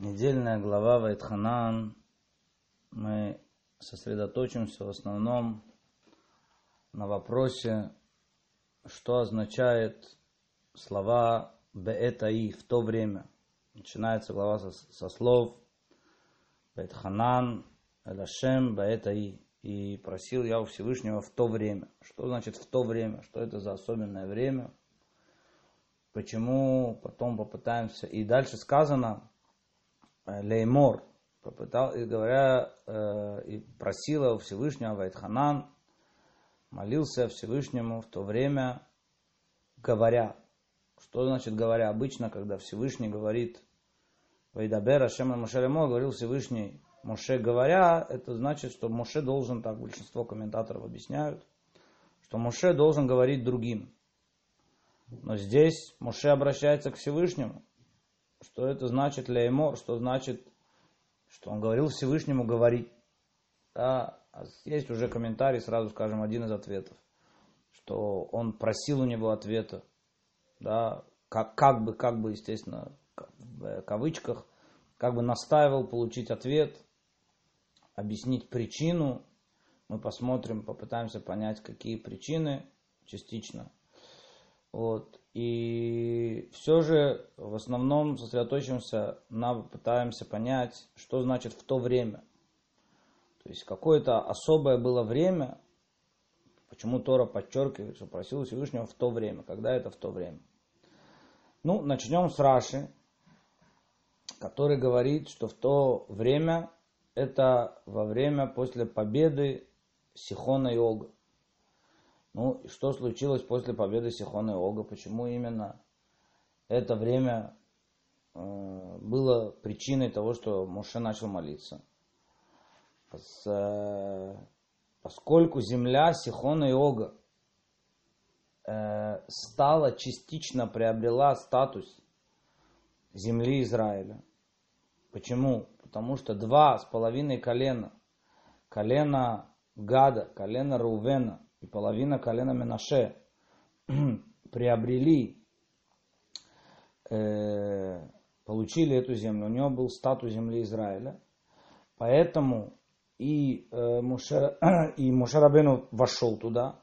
Недельная глава Вайтханан. Мы сосредоточимся в основном на вопросе, что означает слова Беэтаи в то время. Начинается глава со, со слов Бейтханан, Элашем, Беэтаи. И просил я у Всевышнего в то время. Что значит в то время? Что это за особенное время? Почему? Потом попытаемся. И дальше сказано, Леймор, попытал, и говоря, э, и просила у Всевышнего Вайтханан, молился Всевышнему в то время, говоря. Что значит говоря? Обычно, когда Всевышний говорит, Вайдабера Шема Моше Лемо, говорил Всевышний Моше говоря, это значит, что Моше должен, так большинство комментаторов объясняют, что Моше должен говорить другим. Но здесь Моше обращается к Всевышнему что это значит леймор, что значит, что он говорил Всевышнему говорить. Да, а есть уже комментарий, сразу скажем, один из ответов, что он просил у него ответа, да, как, как бы, как бы, естественно, в кавычках, как бы настаивал получить ответ, объяснить причину. Мы посмотрим, попытаемся понять, какие причины частично. Вот. И все же в основном сосредоточимся на, пытаемся понять, что значит в то время. То есть какое-то особое было время, почему Тора подчеркивает, что просил Всевышнего в то время, когда это в то время. Ну, начнем с Раши, который говорит, что в то время это во время после победы Сихона и Ога. Ну, что случилось после победы Сихона и Ога? Почему именно это время э, было причиной того, что Моше начал молиться? С, э, поскольку земля Сихона и Ога э, стала частично приобрела статус земли Израиля. Почему? Потому что два с половиной колена, колено Гада, колено Рувена и половина колена Менаше приобрели, э, получили эту землю, у него был статус земли Израиля, поэтому и, э, Муше, и Мушарабену вошел туда,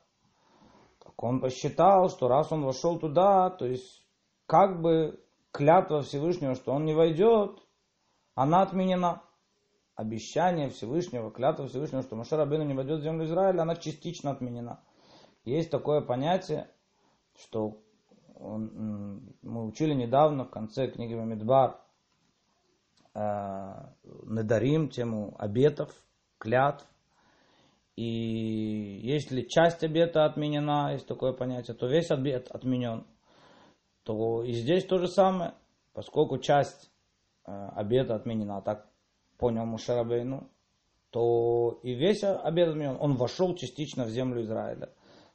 так он посчитал, что раз он вошел туда, то есть как бы клятва Всевышнего, что он не войдет, она отменена обещание Всевышнего, клятва Всевышнего, что Моше Рабину не войдет в землю Израиля, она частично отменена. Есть такое понятие, что мы учили недавно в конце книги Мамидбар э, Надарим, тему обетов, клятв. И если часть обета отменена, есть такое понятие, то весь обет отменен. То и здесь то же самое, поскольку часть э, обета отменена, так понял Мушарабейну, то и весь обед отменен. Он вошел частично в землю Израиля.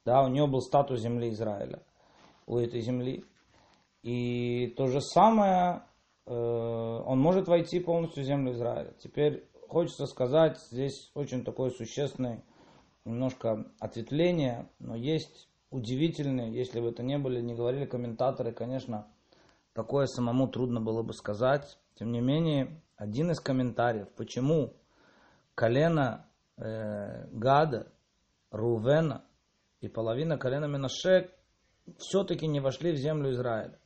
Да, у него был статус земли Израиля, у этой земли. И то же самое, э, он может войти полностью в землю Израиля. Теперь хочется сказать, здесь очень такое существенное немножко ответвление, но есть удивительные, если бы это не были, не говорили комментаторы, конечно, такое самому трудно было бы сказать. Тем не менее, один из комментариев, почему колено э, Гада, Рувена и половина колена Менаше все-таки не вошли в землю Израиля.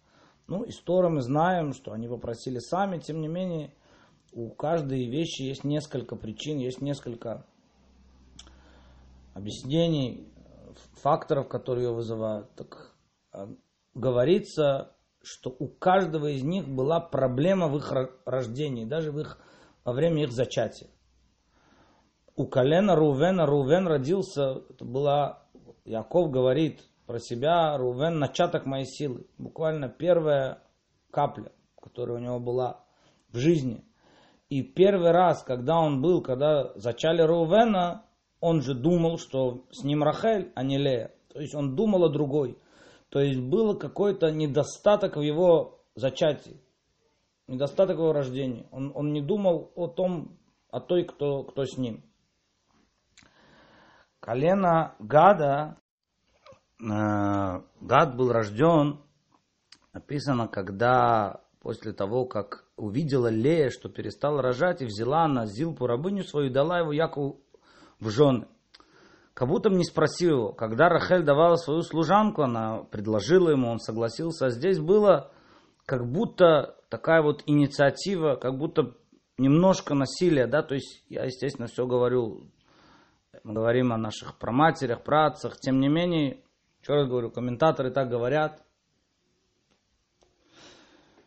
Ну, из Тора мы знаем, что они попросили сами, тем не менее, у каждой вещи есть несколько причин, есть несколько объяснений, факторов, которые ее вызывают. Так а, говорится, что у каждого из них была проблема в их рождении, даже в их, во время их зачатия. У колена Рувена, Рувен родился, это была, Яков говорит про себя, Рувен, начаток моей силы. Буквально первая капля, которая у него была в жизни. И первый раз, когда он был, когда зачали Рувена, он же думал, что с ним Рахель, а не Лея. То есть он думал о другой. То есть был какой-то недостаток в его зачатии, недостаток в его рождении. Он, он не думал о том, о той, кто, кто с ним. Колено Гада, э, Гад был рожден, написано, когда после того, как увидела Лея, что перестала рожать, и взяла она Зилпу, рабыню свою, и дала его Якову в жены. Как будто не спросил его, когда Рахель давала свою служанку, она предложила ему, он согласился. А здесь было как будто такая вот инициатива, как будто немножко насилия, да, то есть я, естественно, все говорю, мы говорим о наших проматерях, працах, тем не менее, еще раз говорю, комментаторы так говорят,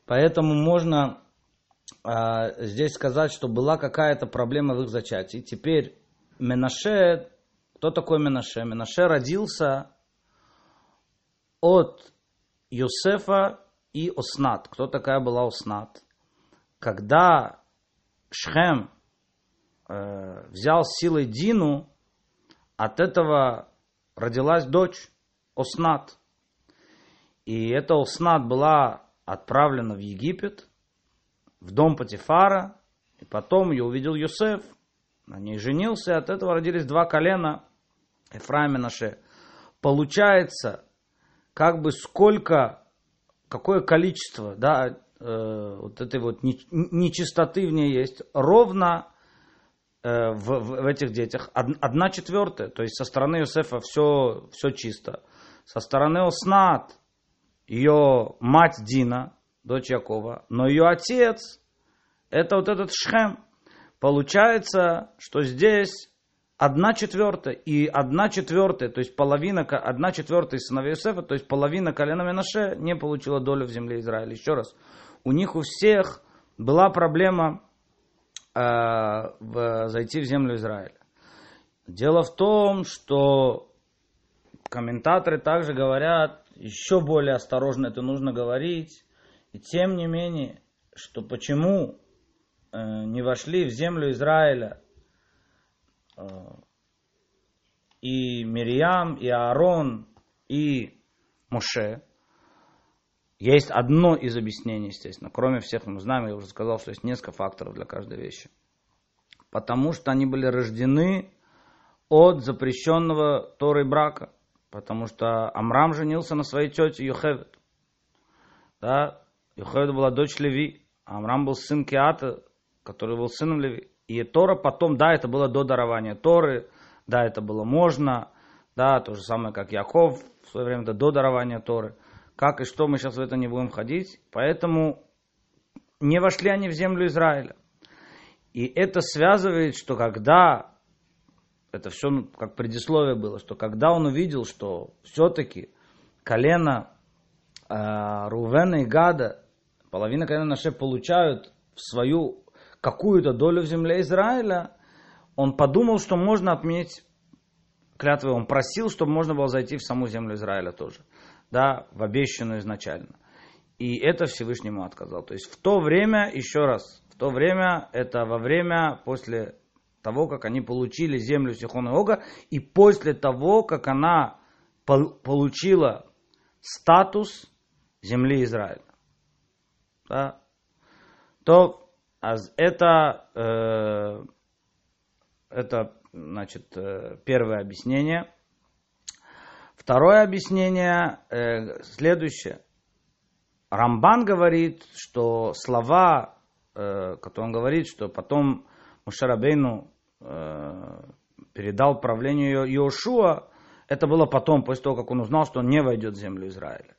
поэтому можно э, здесь сказать, что была какая-то проблема в их зачатии. Теперь Менаше, кто такой Менаше? Менаше родился от Йосефа и Оснат. Кто такая была Оснат? Когда Шхем э, взял силой Дину, от этого родилась дочь Оснат. И эта Оснат была отправлена в Египет, в дом Патифара, и потом ее увидел Юсеф, на ней женился, и от этого родились два колена Ефраим и Наше. Получается, как бы сколько какое количество да, э, вот этой вот нечистоты в ней есть, ровно э, в, в этих детях одна четвертая. То есть со стороны Иосифа все, все чисто. Со стороны Оснат, ее мать Дина, дочь Якова, но ее отец, это вот этот Шхем. Получается, что здесь одна четвертая и одна четвертая, то есть половина, одна четвертая сыновей Иосифа, то есть половина колена Менаше не получила долю в земле Израиля. Еще раз, у них у всех была проблема э, в, зайти в землю Израиля. Дело в том, что комментаторы также говорят, еще более осторожно это нужно говорить, и тем не менее, что почему э, не вошли в землю Израиля и Мирьям, и Аарон, и Моше. Есть одно из объяснений, естественно. Кроме всех, мы знаем, я уже сказал, что есть несколько факторов для каждой вещи. Потому что они были рождены от запрещенного Торой брака. Потому что Амрам женился на своей тете Йохевет. Да? Йохевет была дочь Леви. А Амрам был сын Кеата, который был сыном Леви. И Тора потом, да, это было до дарования Торы, да, это было можно, да, то же самое, как Яков в свое время, это до дарования Торы. Как и что, мы сейчас в это не будем входить. Поэтому не вошли они в землю Израиля. И это связывает, что когда, это все ну, как предисловие было, что когда он увидел, что все-таки колено э, Рувена и Гада, половина колена наши получают в свою какую-то долю в земле Израиля, он подумал, что можно отменить клятвы. Он просил, чтобы можно было зайти в саму землю Израиля тоже, да, в обещанную изначально. И это Всевышнему отказал. То есть в то время, еще раз, в то время, это во время, после того, как они получили землю Сихона и Ога, и после того, как она получила статус земли Израиля. Да? То это, э, это значит, э, первое объяснение. Второе объяснение э, следующее. Рамбан говорит, что слова, э, которые он говорит, что потом Мушарабейну передал правлению Иошуа, это было потом, после того, как он узнал, что он не войдет в землю Израиля.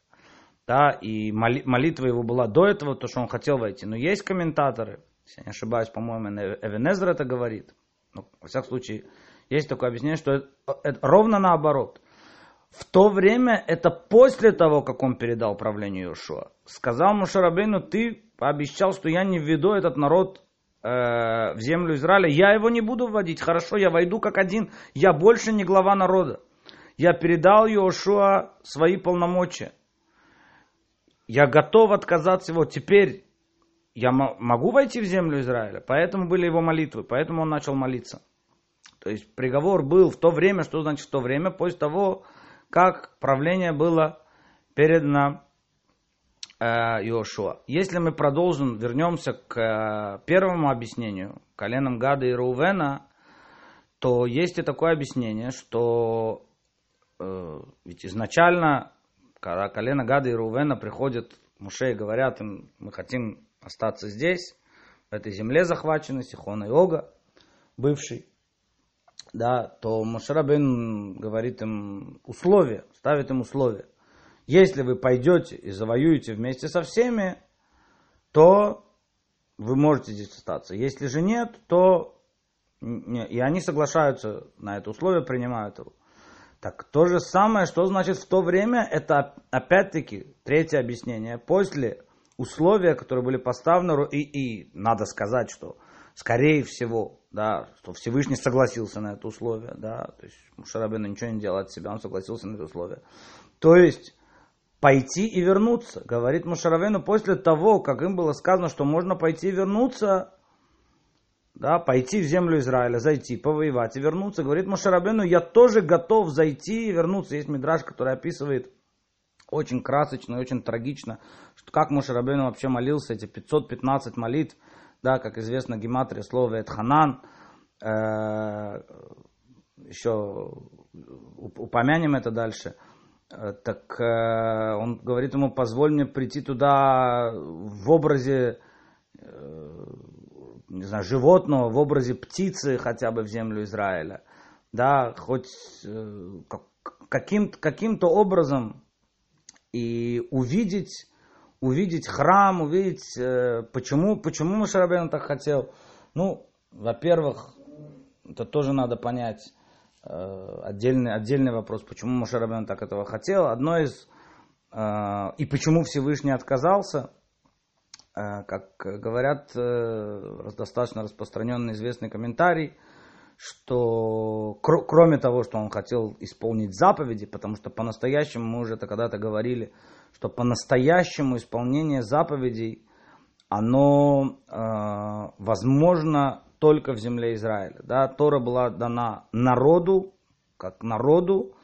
Да, и молитва его была до этого, то, что он хотел войти. Но есть комментаторы, если я не ошибаюсь, по-моему, Эвенезер это говорит. Ну, во всяком случае, есть такое объяснение, что это, это ровно наоборот. В то время, это после того, как он передал правлению Иошуа, сказал Мушарабейну, ты пообещал, что я не введу этот народ э, в землю Израиля, я его не буду вводить, хорошо, я войду как один, я больше не глава народа. Я передал Иошуа свои полномочия. Я готов отказаться его. Теперь я могу войти в землю Израиля. Поэтому были его молитвы, поэтому он начал молиться. То есть приговор был в то время, что значит в то время, после того, как правление было передано э, Иошуа. Если мы продолжим, вернемся к э, первому объяснению, коленам Гада и Рувена, то есть и такое объяснение, что э, ведь изначально, когда колено Гада и Рувена приходят Муше говорят им, мы хотим остаться здесь, в этой земле захваченной, Сихон и Ога, бывший, да, то Мушарабин говорит им условия, ставит им условия. Если вы пойдете и завоюете вместе со всеми, то вы можете здесь остаться. Если же нет, то и они соглашаются на это условие, принимают его. Так то же самое, что значит в то время, это опять-таки третье объяснение. После условия, которые были поставлены, и, и надо сказать, что скорее всего, да, что Всевышний согласился на это условие, да, то есть Мушарабин ничего не делал от себя, он согласился на это условие. То есть пойти и вернуться, говорит Мушаравену, после того, как им было сказано, что можно пойти и вернуться, да, пойти в землю Израиля, зайти, повоевать и вернуться, говорит Мушарабену, я тоже готов зайти и вернуться. Есть мидраж, который описывает очень красочно и очень трагично, что как Мушарабену вообще молился, эти 515 молитв, да, как известно, гематрия слова Эдханан, э, еще упомянем это дальше, э, так э, он говорит ему, позволь мне прийти туда в образе э, не знаю, животного, в образе птицы хотя бы в землю Израиля, да, хоть э, каким, каким-то образом и увидеть, увидеть храм, увидеть, э, почему, почему Машарабейн так хотел. Ну, во-первых, это тоже надо понять, э, отдельный, отдельный вопрос, почему Машарабейн так этого хотел. Одно из, и почему Всевышний отказался – Э, как говорят, э, достаточно распространенный известный комментарий, что кроме того, что он хотел исполнить заповеди, потому что по-настоящему, мы уже это когда-то говорили, что по-настоящему исполнение заповедей, оно э, возможно только в земле Израиля. Да? Тора была дана народу, как народу,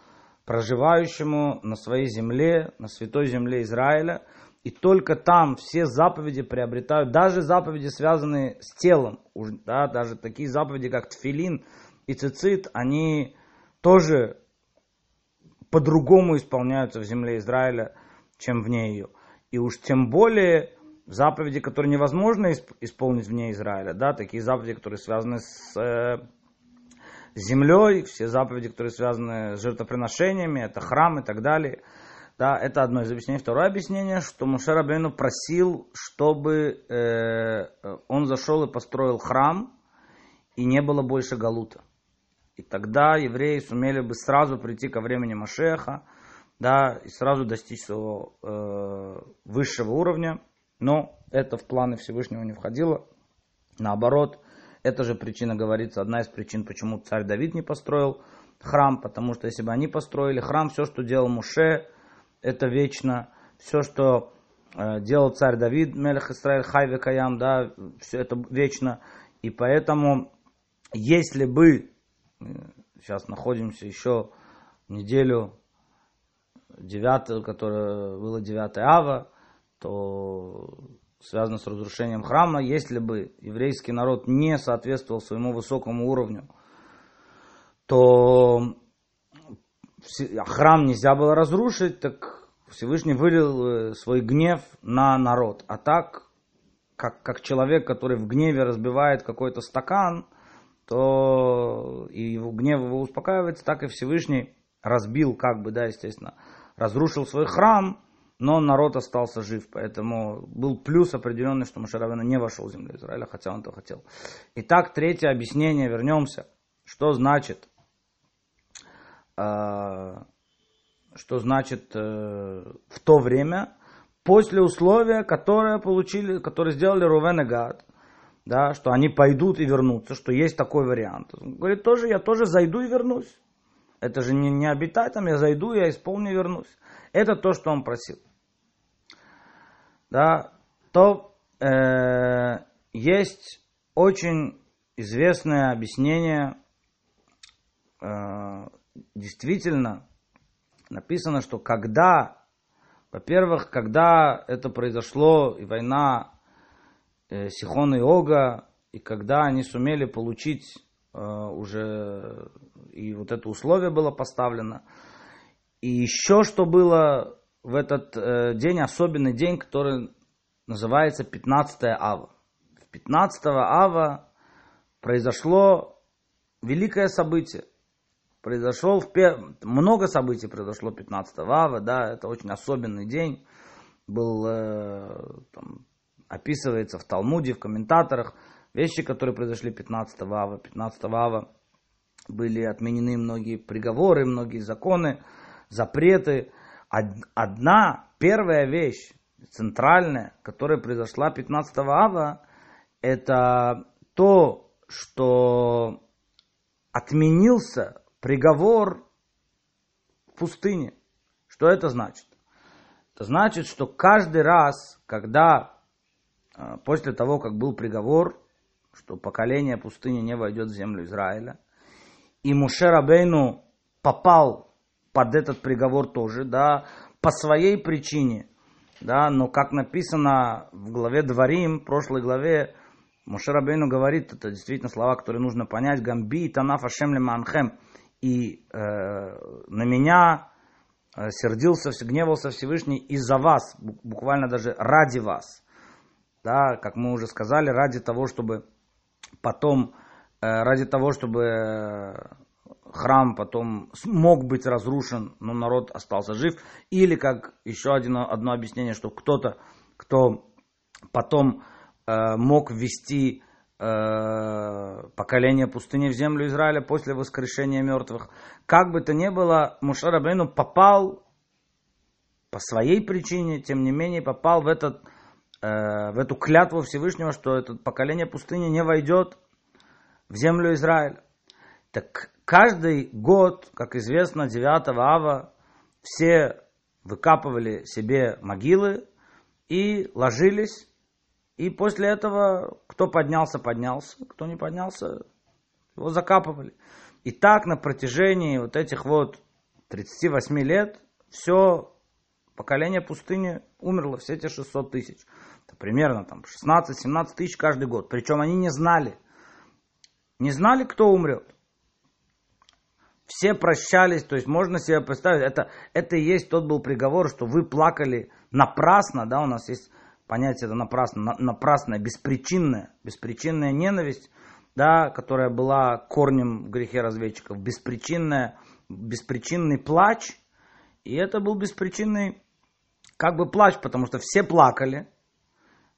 проживающему на своей земле, на святой земле Израиля – и только там все заповеди приобретают, даже заповеди, связанные с телом, да, даже такие заповеди, как тфилин и цицит, они тоже по-другому исполняются в земле Израиля, чем вне ее. И уж тем более заповеди, которые невозможно исполнить вне Израиля, да, такие заповеди, которые связаны с э, землей, все заповеди, которые связаны с жертвоприношениями, это храм и так далее – да, это одно из объяснений. Второе объяснение, что Муше Рабейну просил, чтобы э, он зашел и построил храм, и не было больше Галута. И тогда евреи сумели бы сразу прийти ко времени Машеха, да, и сразу достичь своего э, высшего уровня. Но это в планы Всевышнего не входило. Наоборот, это же причина говорится, одна из причин, почему царь Давид не построил храм, потому что если бы они построили храм, все, что делал Муше, это вечно. Все, что э, делал царь Давид, Мелех Исраиль, Хайве Каям, да, все это вечно. И поэтому, если бы, э, сейчас находимся еще неделю 9, которая было 9 ава, то связано с разрушением храма, если бы еврейский народ не соответствовал своему высокому уровню, то храм нельзя было разрушить, так Всевышний вылил э, свой гнев на народ. А так, как, как человек, который в гневе разбивает какой-то стакан, то и его гнев его успокаивается, так и Всевышний разбил, как бы, да, естественно, разрушил свой храм, но народ остался жив. Поэтому был плюс определенный, что Машаравина не вошел в землю Израиля, хотя он это хотел. Итак, третье объяснение, вернемся. Что значит что значит э, в то время, после условия, которое получили, которые сделали Рувен и Гад, да, что они пойдут и вернутся, что есть такой вариант. Он говорит, тоже я тоже зайду и вернусь. Это же не, не обитать там, я зайду, я исполню и вернусь. Это то, что он просил. Да, то э, есть очень известное объяснение э, действительно написано, что когда, во-первых, когда это произошло, и война э, Сихона и Ога, и когда они сумели получить э, уже, и вот это условие было поставлено, и еще что было в этот э, день особенный день, который называется 15 ава. В 15 ава произошло великое событие. Произошло в пер... много событий произошло 15 ава, да, это очень особенный день. Был, э, там, описывается в Талмуде, в комментаторах, вещи, которые произошли 15 ава. 15 ава были отменены многие приговоры, многие законы, запреты. Одна, первая вещь, центральная, которая произошла 15 ава, это то, что отменился приговор в пустыне. Что это значит? Это значит, что каждый раз, когда а, после того, как был приговор, что поколение пустыни не войдет в землю Израиля, и Муше Рабейну попал под этот приговор тоже, да, по своей причине, да, но как написано в главе Дворим, в прошлой главе, Муше Рабейну говорит, это действительно слова, которые нужно понять, Гамби, Танаф Ашем Леманхем, и э, на меня э, сердился, гневался Всевышний из-за вас, буквально даже ради вас, да, как мы уже сказали, ради того, чтобы потом Э, ради того, чтобы э, храм потом мог быть разрушен, но народ остался жив. Или, как еще один, одно объяснение, что кто-то, кто потом э, мог ввести э, поколение пустыни в землю Израиля после воскрешения мертвых. Как бы то ни было, Мушар Абейну попал по своей причине, тем не менее, попал в, этот, э, в эту клятву Всевышнего, что это поколение пустыни не войдет в землю Израиля. Так каждый год, как известно, 9 ава, все выкапывали себе могилы и ложились. И после этого, кто поднялся, поднялся, кто не поднялся, его закапывали. И так на протяжении вот этих вот 38 лет все поколение пустыни умерло, все эти 600 тысяч. Это примерно там 16-17 тысяч каждый год. Причем они не знали – не знали, кто умрет. Все прощались, то есть можно себе представить, это, это и есть тот был приговор, что вы плакали напрасно, да, у нас есть понятие это напрасно, напрасная, беспричинная, беспричинная ненависть, да, которая была корнем в грехе разведчиков, беспричинная, беспричинный плач, и это был беспричинный как бы плач, потому что все плакали,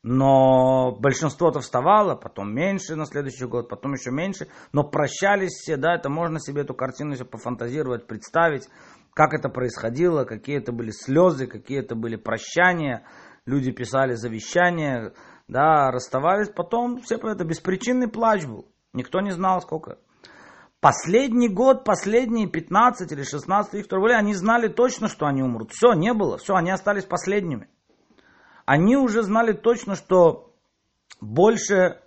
но большинство-то вставало, потом меньше на следующий год, потом еще меньше, но прощались все, да, это можно себе эту картину еще пофантазировать, представить, как это происходило, какие это были слезы, какие это были прощания, люди писали завещания, да, расставались, потом все это беспричинный плач был, никто не знал сколько. Последний год, последние 15 или 16 их они знали точно, что они умрут. Все, не было, все, они остались последними они уже знали точно, что больше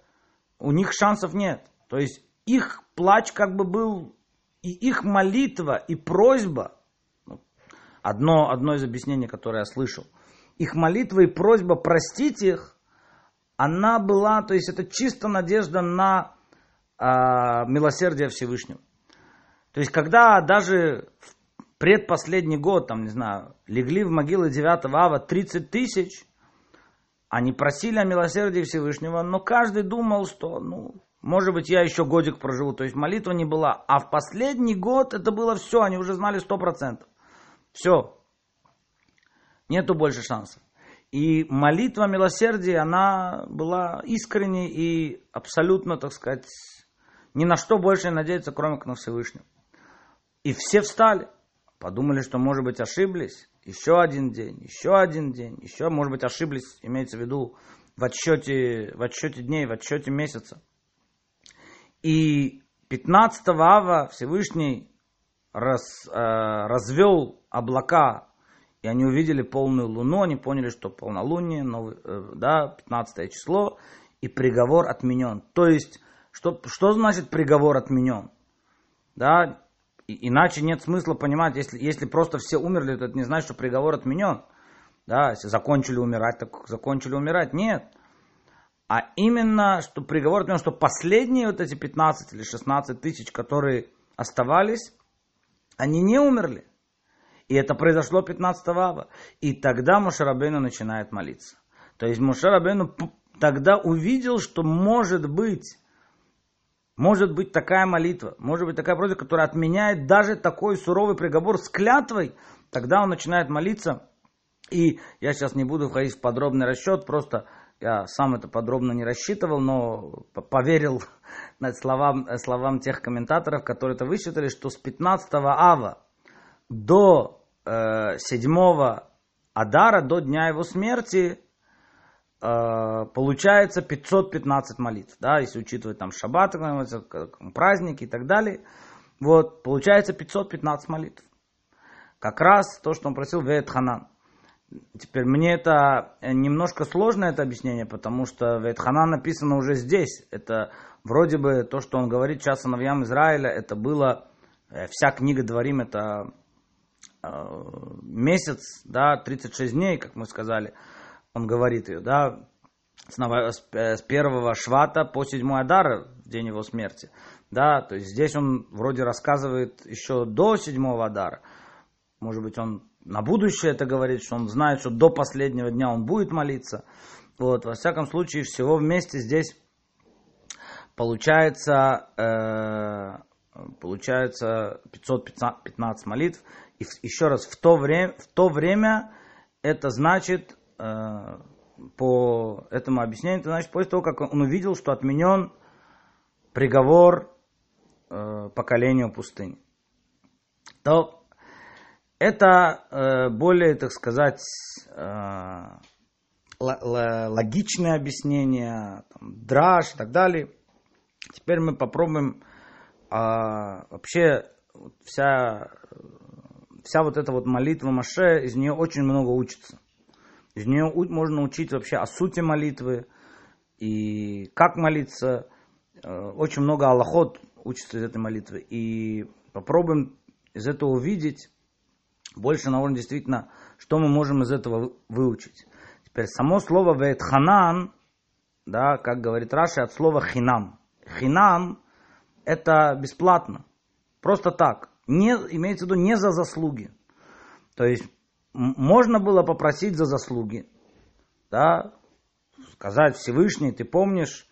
у них шансов нет. То есть их плач как бы был, и их молитва, и просьба, ну, одно, одно из объяснений, которое я слышал, их молитва и просьба простить их, она была, то есть это чисто надежда на э, милосердие Всевышнего. То есть когда даже в предпоследний год, там, не знаю, легли в могилы 9 ава 30 тысяч, они просили о милосердии Всевышнего, но каждый думал, что, ну, может быть, я еще годик проживу. То есть молитва не была. А в последний год это было все, они уже знали сто процентов. Все. Нету больше шансов. И молитва милосердия, она была искренней и абсолютно, так сказать, ни на что больше не надеяться, кроме как на Всевышнего. И все встали. Подумали, что, может быть, ошиблись еще один день, еще один день, еще, может быть, ошиблись, имеется в виду в отсчете, в отсчете дней, в отсчете месяца. И 15 ава Всевышний раз, э, развел облака, и они увидели полную луну, они поняли, что полнолуние, новый, э, да, 15 число, и приговор отменен. То есть, что, что значит приговор отменен? Да, иначе нет смысла понимать, если, если просто все умерли, то это не значит, что приговор отменен. Да, если закончили умирать, так закончили умирать. Нет. А именно, что приговор отменен, что последние вот эти 15 или 16 тысяч, которые оставались, они не умерли. И это произошло 15 ава. И тогда Мушарабейну начинает молиться. То есть Мушарабейну тогда увидел, что может быть, может быть такая молитва, может быть такая просьба, которая отменяет даже такой суровый приговор с клятвой. Тогда он начинает молиться. И я сейчас не буду входить в подробный расчет, просто я сам это подробно не рассчитывал, но поверил словам, словам тех комментаторов, которые это высчитали, что с 15 ава до э, 7 Адара, до дня его смерти, э, получается 515 молитв. Да, если учитывать там шаббат, праздники и так далее. Вот, получается 515 молитв. Как раз то, что он просил Веет Ханан. Теперь мне это э, немножко сложно это объяснение, потому что Ветхана написано уже здесь. Это вроде бы то, что он говорит сейчас сыновьям Израиля, это было, э, вся книга Дворим, это месяц, да, 36 дней, как мы сказали, он говорит ее, да, с, с первого швата по седьмой Адара, в день его смерти. Да, то есть здесь он вроде рассказывает еще до седьмого Адара. Может быть, он на будущее это говорит, что он знает, что до последнего дня он будет молиться. Вот, во всяком случае, всего вместе здесь получается, э, получается 515 молитв. И еще раз, в то время, в то время это значит, э, по этому объяснению, это значит, после того, как он увидел, что отменен приговор э, поколению пустыни. То это э, более, так сказать, э, логичное объяснение, там, драж и так далее. Теперь мы попробуем а, вообще вся, вся вот эта вот молитва Маше, из нее очень много учится. Из нее можно учить вообще о сути молитвы и как молиться. Э, очень много аллахот учится из этой молитвы. И попробуем из этого увидеть, больше на уровне действительно, что мы можем из этого выучить. Теперь само слово ветханан, да, как говорит Раши, от слова хинам. Хинам – это бесплатно, просто так. Не, имеется в виду не за заслуги. То есть можно было попросить за заслуги, да, сказать Всевышний, ты помнишь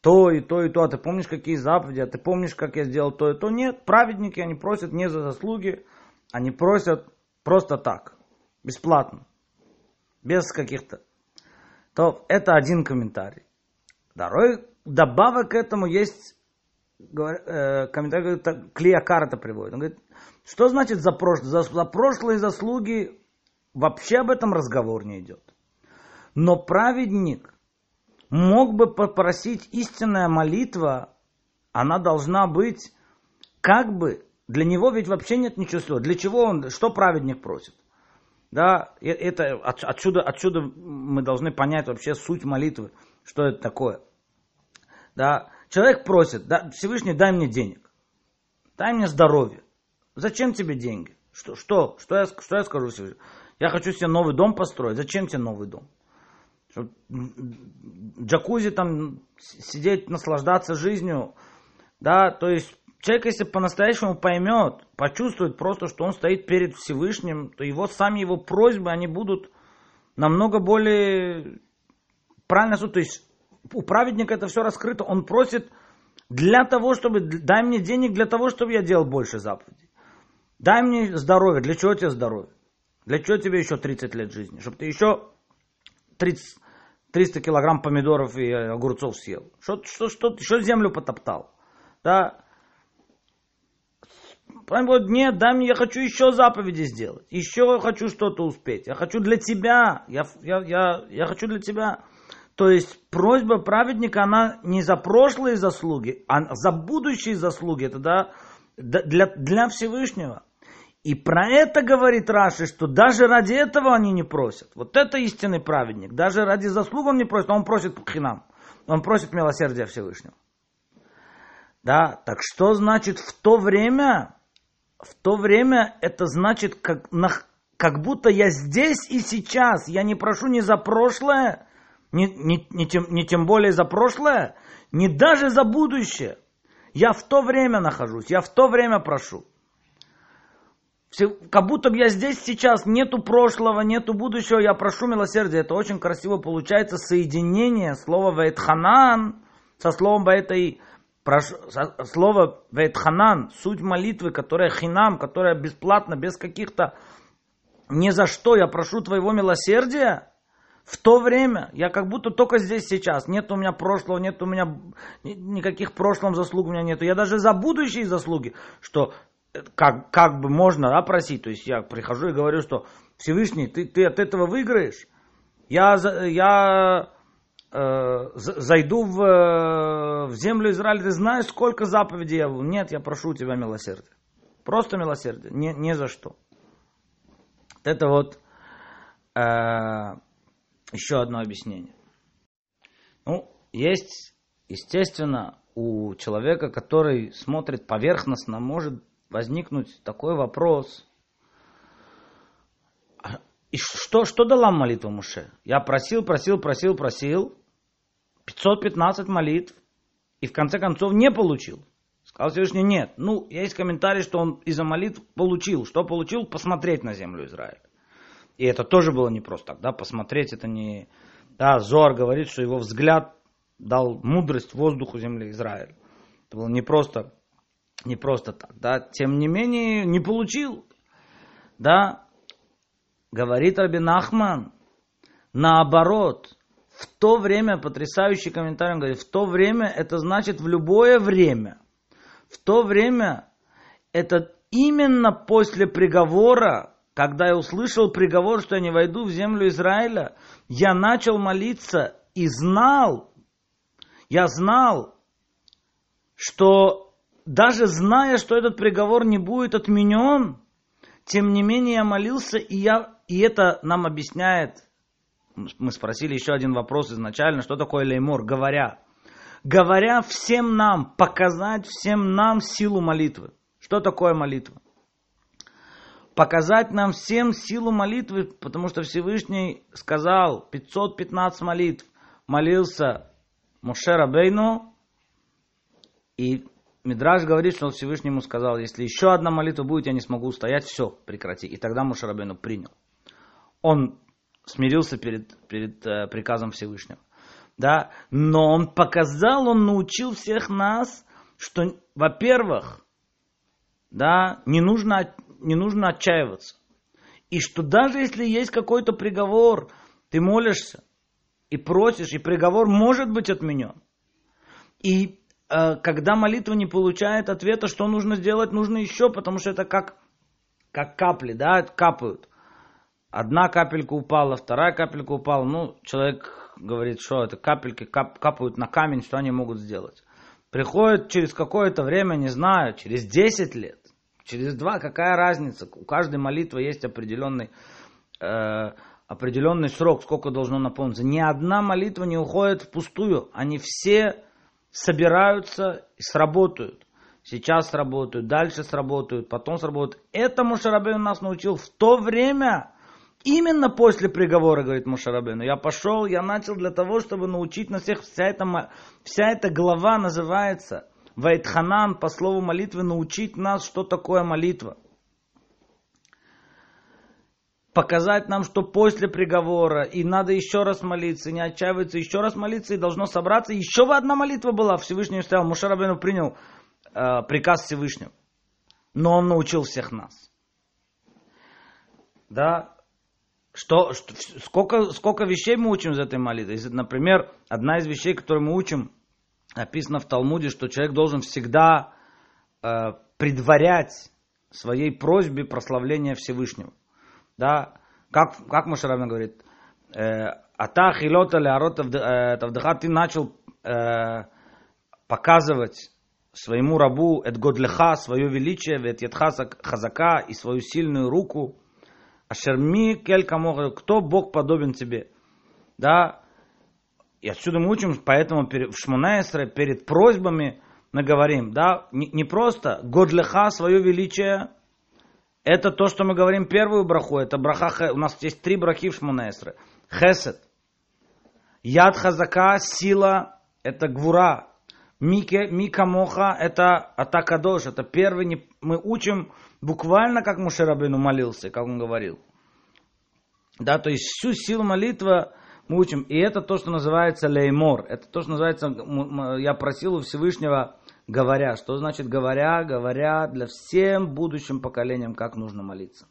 то и то и то, а ты помнишь какие заповеди, а ты помнишь, как я сделал то и то. Нет, праведники, они просят не за заслуги, они просят Просто так. Бесплатно. Без каких-то. То это один комментарий. Второй добавок к этому есть э, комментарий, Клеокар это приводит. Он говорит, что значит за прошлое? За, за прошлые заслуги вообще об этом разговор не идет. Но праведник мог бы попросить истинная молитва, она должна быть как бы для него ведь вообще нет ничего. Для чего он, что праведник просит? Да, это отсюда, отсюда мы должны понять вообще суть молитвы, что это такое. Да, человек просит, да, Всевышний, дай мне денег, дай мне здоровье. Зачем тебе деньги? Что, что, что, я, что я скажу Всевышний? Я хочу себе новый дом построить. Зачем тебе новый дом? Чтобы джакузи там сидеть, наслаждаться жизнью. Да, то есть человек, если по-настоящему поймет, почувствует просто, что он стоит перед Всевышним, то его сами его просьбы, они будут намного более правильно То есть у праведника это все раскрыто. Он просит для того, чтобы дай мне денег для того, чтобы я делал больше заповедей. Дай мне здоровье. Для чего тебе здоровье? Для чего тебе еще 30 лет жизни? Чтобы ты еще 30, 300 килограмм помидоров и огурцов съел. Что, что, что, что землю потоптал? Да? Говорит, нет, дай мне, я хочу еще заповеди сделать, еще хочу что-то успеть, я хочу для тебя, я, я, я, я хочу для тебя. То есть просьба праведника, она не за прошлые заслуги, а за будущие заслуги, это да, для, для Всевышнего. И про это говорит Раши, что даже ради этого они не просят. Вот это истинный праведник. Даже ради заслуг он не просит, он просит хинам. Он просит милосердия Всевышнего. Да, так что значит в то время в то время это значит, как, как будто я здесь и сейчас. Я не прошу ни за прошлое, ни, ни, ни, тем, ни тем более за прошлое, ни даже за будущее. Я в то время нахожусь, я в то время прошу. Все, как будто бы я здесь сейчас, нету прошлого, нету будущего, я прошу милосердия. Это очень красиво получается соединение слова Вейтханан со словом этой слово Вейтханан, суть молитвы, которая хинам, которая бесплатно, без каких-то ни за что, я прошу твоего милосердия, в то время, я как будто только здесь сейчас, нет у меня прошлого, нет у меня никаких прошлых заслуг у меня нету, я даже за будущие заслуги, что как, как бы можно да, просить. То есть я прихожу и говорю, что Всевышний, ты, ты от этого выиграешь. Я, я э, зайду в, э, в землю Израиля, ты знаешь, сколько заповедей я... Нет, я прошу у тебя милосердия. Просто милосердие, не, не за что. Это вот э, еще одно объяснение. Ну, есть, естественно, у человека, который смотрит поверхностно, может возникнуть такой вопрос. А, и что, что дала молитва Муше? Я просил, просил, просил, просил. 515 молитв. И в конце концов не получил. Сказал Всевышний, нет. Ну, есть комментарий, что он из-за молитв получил. Что получил? Посмотреть на землю Израиля. И это тоже было непросто. Да? Посмотреть это не... Да, Зор говорит, что его взгляд дал мудрость воздуху земли Израиля. Это было не просто не просто так, да, тем не менее не получил, да, говорит Рабин Ахман, наоборот, в то время, потрясающий комментарий, он говорит, в то время это значит в любое время, в то время это именно после приговора, когда я услышал приговор, что я не войду в землю Израиля, я начал молиться и знал, я знал, что даже зная, что этот приговор не будет отменен, тем не менее я молился, и, я, и это нам объясняет, мы спросили еще один вопрос изначально, что такое леймор, говоря, говоря всем нам, показать всем нам силу молитвы. Что такое молитва? Показать нам всем силу молитвы, потому что Всевышний сказал 515 молитв, молился Мушера Бейну, и Мидраж говорит, что он Всевышнему сказал, если еще одна молитва будет, я не смогу устоять, все, прекрати. И тогда Мушарабейну принял. Он смирился перед, перед э, приказом Всевышнего. Да? Но он показал, он научил всех нас, что, во-первых, да, не, нужно, не нужно отчаиваться. И что даже если есть какой-то приговор, ты молишься и просишь, и приговор может быть отменен. И Э, когда молитва не получает ответа, что нужно сделать, нужно еще, потому что это как, как капли, да, капают. Одна капелька упала, вторая капелька упала. Ну, человек говорит, что это капельки кап, капают на камень, что они могут сделать. Приходит через какое-то время, не знаю, через 10 лет, через 2, какая разница? У каждой молитвы есть определенный, э, определенный срок, сколько должно наполниться. Ни одна молитва не уходит впустую. Они все собираются и сработают. Сейчас сработают, дальше сработают, потом сработают. Это Мушарабейн нас научил в то время, именно после приговора, говорит Мушарабейн. Я пошел, я начал для того, чтобы научить на всех. Вся эта, вся эта глава называется Вайтханан, по слову молитвы, научить нас, что такое молитва показать нам, что после приговора, и надо еще раз молиться, не отчаиваться, еще раз молиться, и должно собраться. Еще одна молитва была, Всевышний сказал, Мушарабину принял э, приказ Всевышнего. Но он научил всех нас. Да, что, что, сколько, сколько вещей мы учим из этой молитвы. Например, одна из вещей, которую мы учим, написано в Талмуде, что человек должен всегда э, предварять своей просьбе прославления Всевышнего. Да, как, как Мушарабин говорит, э, Ата хилота леарот тавдыха, ты начал э, показывать своему рабу Эдгодлеха, свое величие, Ветьетха хазака и свою сильную руку. Ашерми кель кто Бог подобен тебе? Да, и отсюда мы учим, поэтому в Шмунаесре перед просьбами мы говорим, да, не, не просто Годлеха, свое величие, это то, что мы говорим первую браху. Это браха, у нас есть три брахи в Шмунаэсре. Хесед. Яд хазака, сила, это гвура. Мике, Мика Моха это Атакадош, это первый, мы учим буквально, как Мушерабину молился, как он говорил. Да, то есть всю силу молитвы мы учим. И это то, что называется леймор. Это то, что называется, я просил у Всевышнего, говоря. Что значит говоря? Говоря для всем будущим поколениям, как нужно молиться.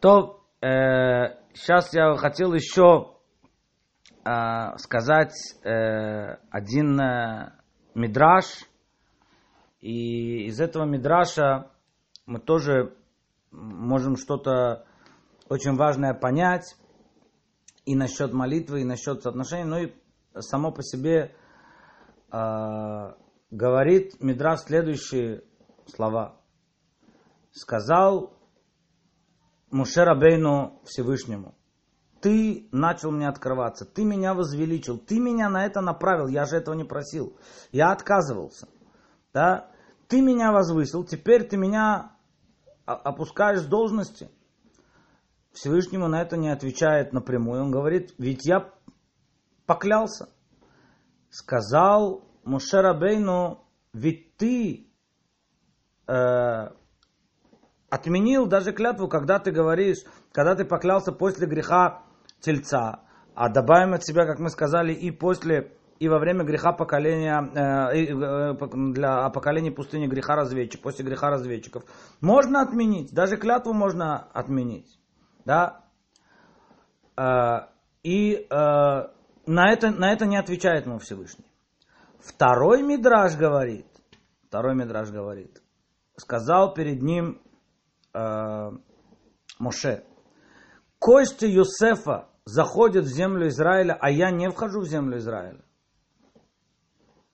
То э, сейчас я хотел еще э, сказать э, один э, мидраж. И из этого мидраша мы тоже можем что-то очень важное понять и насчет молитвы, и насчет соотношений, ну и само по себе э, говорит Мидраш следующие слова. Сказал Мушер Абейну Всевышнему, ты начал мне открываться, ты меня возвеличил, ты меня на это направил, я же этого не просил, я отказывался. Да? Ты меня возвысил, теперь ты меня опускаешь с должности. Всевышнему на это не отвечает напрямую. Он говорит, ведь я поклялся. Сказал Мушер Бейну, ведь ты э, отменил даже клятву, когда ты говоришь, когда ты поклялся после греха тельца, а добавим от себя, как мы сказали, и после, и во время греха поколения, э, э, для поколения пустыни греха разведчиков, после греха разведчиков. Можно отменить, даже клятву можно отменить. Да? Э, и э, на, это, на это не отвечает ему Всевышний. Второй Мидраж говорит, второй Мидраж говорит, сказал перед ним э, Моше, кости Юсефа заходят в землю Израиля, а я не вхожу в землю Израиля.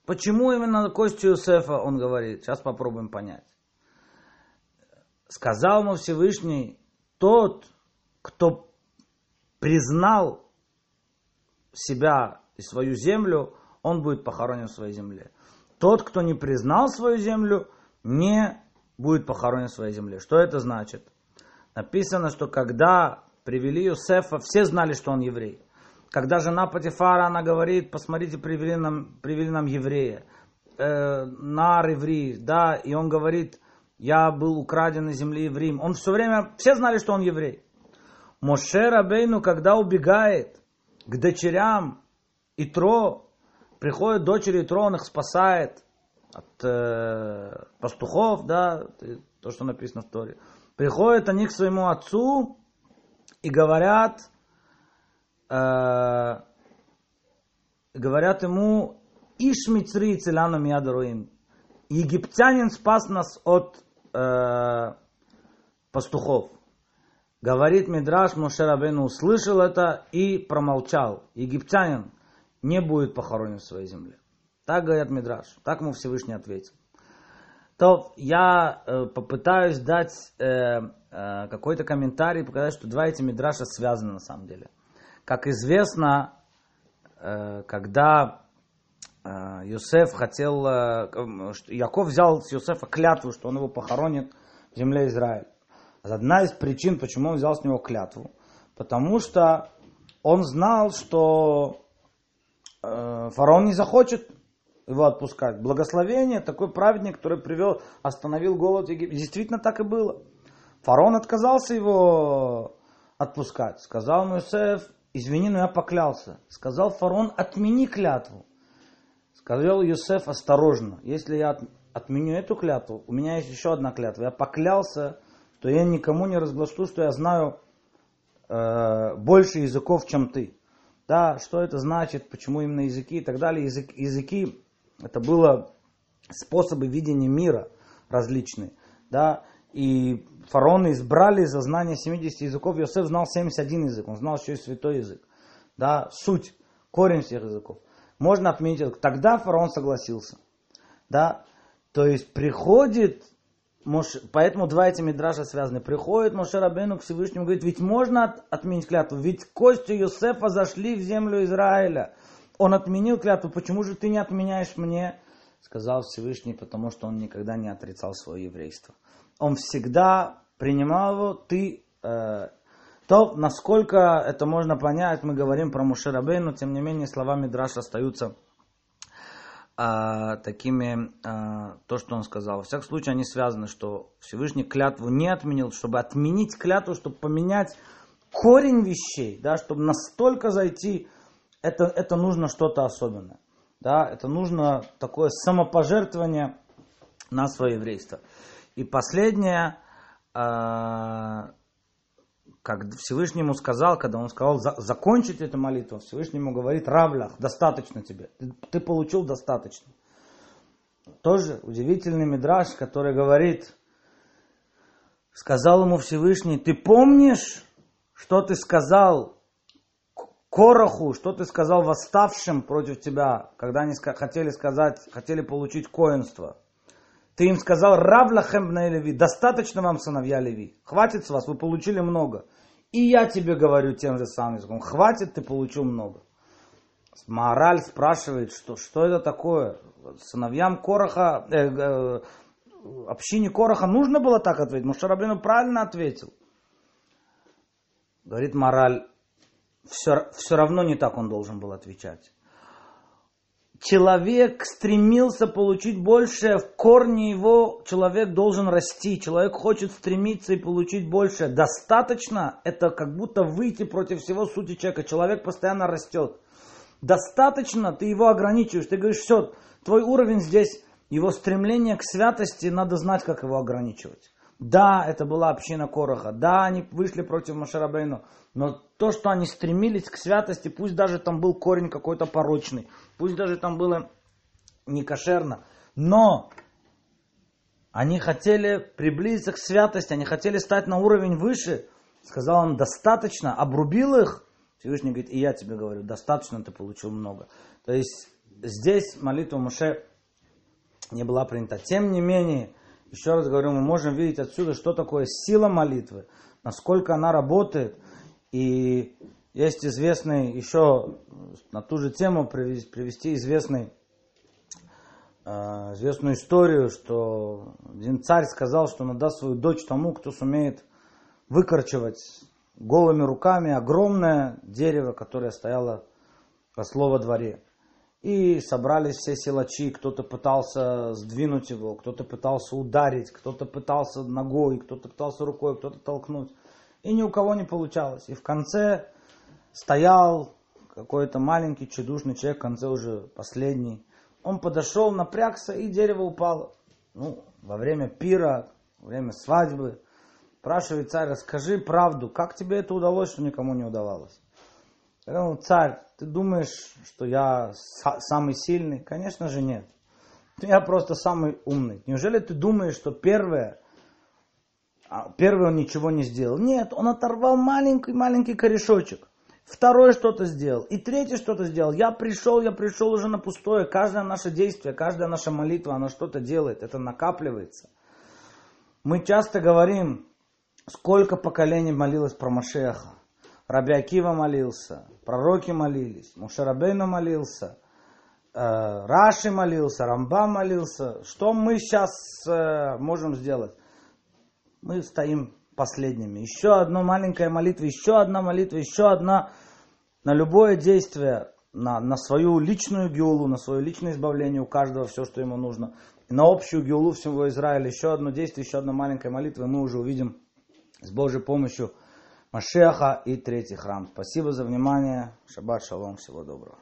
Почему именно кости Юсефа, он говорит, сейчас попробуем понять. Сказал ему Всевышний, тот, кто признал себя и свою землю, он будет похоронен в своей земле. Тот, кто не признал свою землю, не будет похоронен в своей земле. Что это значит? Написано, что когда привели Юсефа, все знали, что он еврей. Когда жена Патифара, она говорит, посмотрите, привели нам, привели нам еврея. Э, нар еврей, да, и он говорит, я был украден из земли евреем. Он все время, все знали, что он еврей. Моше Рабейну, когда убегает к дочерям Итро, приходят дочери Итро, он их спасает от э, пастухов, да, то, что написано в Торе. Приходят они к своему отцу и говорят, э, говорят ему, Иш Мицри Целяну Миядаруим. Египтянин спас нас от э, пастухов. Говорит Мидраш, Мошерабейну услышал это и промолчал. Египтянин не будет похоронен в своей земле. Так говорят Мидраш. Так ему Всевышний ответил. То я э, попытаюсь дать э, э, какой-то комментарий, показать, что два эти Мидраша связаны на самом деле. Как известно, э, когда э, Йосеф хотел, э, Яков взял с Йосефа клятву, что он его похоронит в земле Израиля. Одна из причин, почему он взял с него клятву, потому что он знал, что э, фараон не захочет его отпускать. Благословение, такой праведник, который привел, остановил голод в Египте. Действительно так и было. Фараон отказался его отпускать. Сказал Моисеев, извини, но я поклялся. Сказал фараон, отмени клятву. Сказал Юсеф, осторожно, если я отменю эту клятву, у меня есть еще одна клятва. Я поклялся то я никому не разглашу, что я знаю э, больше языков, чем ты. Да, что это значит, почему именно языки и так далее. Язык, языки это было способы видения мира различные. Да, и фараоны избрали за знание 70 языков. Иосиф знал 71 язык, он знал еще и святой язык. Да, суть, корень всех языков. Можно отменить это. Тогда фараон согласился. Да, то есть приходит Мош... Поэтому два эти мидраша связаны. Приходит Моше Рабену к Всевышнему, говорит, ведь можно от... отменить клятву, ведь кости Юсефа зашли в землю Израиля. Он отменил клятву, почему же ты не отменяешь мне? Сказал Всевышний, потому что он никогда не отрицал свое еврейство. Он всегда принимал его, ты... Э... То, насколько это можно понять, мы говорим про Моше Рабену, тем не менее слова Мидраша остаются а, такими, а, то, что он сказал. Во всяком случае, они связаны, что Всевышний клятву не отменил, чтобы отменить клятву, чтобы поменять корень вещей, да, чтобы настолько зайти, это, это нужно что-то особенное. Да, это нужно такое самопожертвование на свое еврейство. И последнее, а, как Всевышнему сказал, когда он сказал закончить эту молитву, Всевышнему говорит, Равлях, достаточно тебе, ты, ты получил достаточно. Тоже удивительный мидраж, который говорит, сказал ему Всевышний, ты помнишь, что ты сказал Короху, что ты сказал восставшим против тебя, когда они хотели сказать, хотели получить коинство. Ты им сказал, Равлахем на Леви, достаточно вам сыновья Леви, хватит с вас, вы получили много. И я тебе говорю тем же самым языком, хватит, ты получил много. Мораль спрашивает, что, что это такое? Сыновьям Короха, э, э, общине Короха нужно было так ответить? Мушарабину правильно ответил. Говорит мораль, все, все равно не так он должен был отвечать человек стремился получить больше, в корне его человек должен расти, человек хочет стремиться и получить больше. Достаточно, это как будто выйти против всего сути человека, человек постоянно растет. Достаточно, ты его ограничиваешь, ты говоришь, все, твой уровень здесь, его стремление к святости, надо знать, как его ограничивать. Да, это была община Короха, да, они вышли против Машарабейну, но то, что они стремились к святости, пусть даже там был корень какой-то порочный, пусть даже там было некошерно, но они хотели приблизиться к святости, они хотели стать на уровень выше. Сказал он, достаточно, обрубил их. Всевышний говорит, и я тебе говорю, достаточно ты получил много. То есть здесь молитва Муше не была принята. Тем не менее, еще раз говорю, мы можем видеть отсюда, что такое сила молитвы, насколько она работает. И есть известный, еще на ту же тему привести известный, э, известную историю, что один царь сказал, что он отдаст свою дочь тому, кто сумеет выкорчевать голыми руками огромное дерево, которое стояло во дворе. И собрались все силачи, кто-то пытался сдвинуть его, кто-то пытался ударить, кто-то пытался ногой, кто-то пытался рукой, кто-то толкнуть. И ни у кого не получалось. И в конце стоял какой-то маленький чудушный человек, в конце уже последний. Он подошел, напрягся, и дерево упало. Ну, во время пира, во время свадьбы. Спрашивает царь, расскажи правду, как тебе это удалось, что никому не удавалось? Говорю, царь, ты думаешь, что я самый сильный? Конечно же нет. Я просто самый умный. Неужели ты думаешь, что первое, а, первый он ничего не сделал? Нет, он оторвал маленький-маленький корешочек. Второй что-то сделал. И третий что-то сделал. Я пришел, я пришел уже на пустое. Каждое наше действие, каждая наша молитва, она что-то делает. Это накапливается. Мы часто говорим, сколько поколений молилось про Машеха. Раби Акива молился, пророки молились, Мушарабейна молился, э, Раши молился, Рамба молился. Что мы сейчас э, можем сделать? Мы стоим последними. Еще одна маленькая молитва, еще одна молитва, еще одна на любое действие, на, на свою личную геулу, на свое личное избавление у каждого, все, что ему нужно. И на общую геулу всего Израиля еще одно действие, еще одна маленькая молитва, и мы уже увидим с Божьей помощью Машеха и третий храм. Спасибо за внимание. Шаббат шалом. Всего доброго.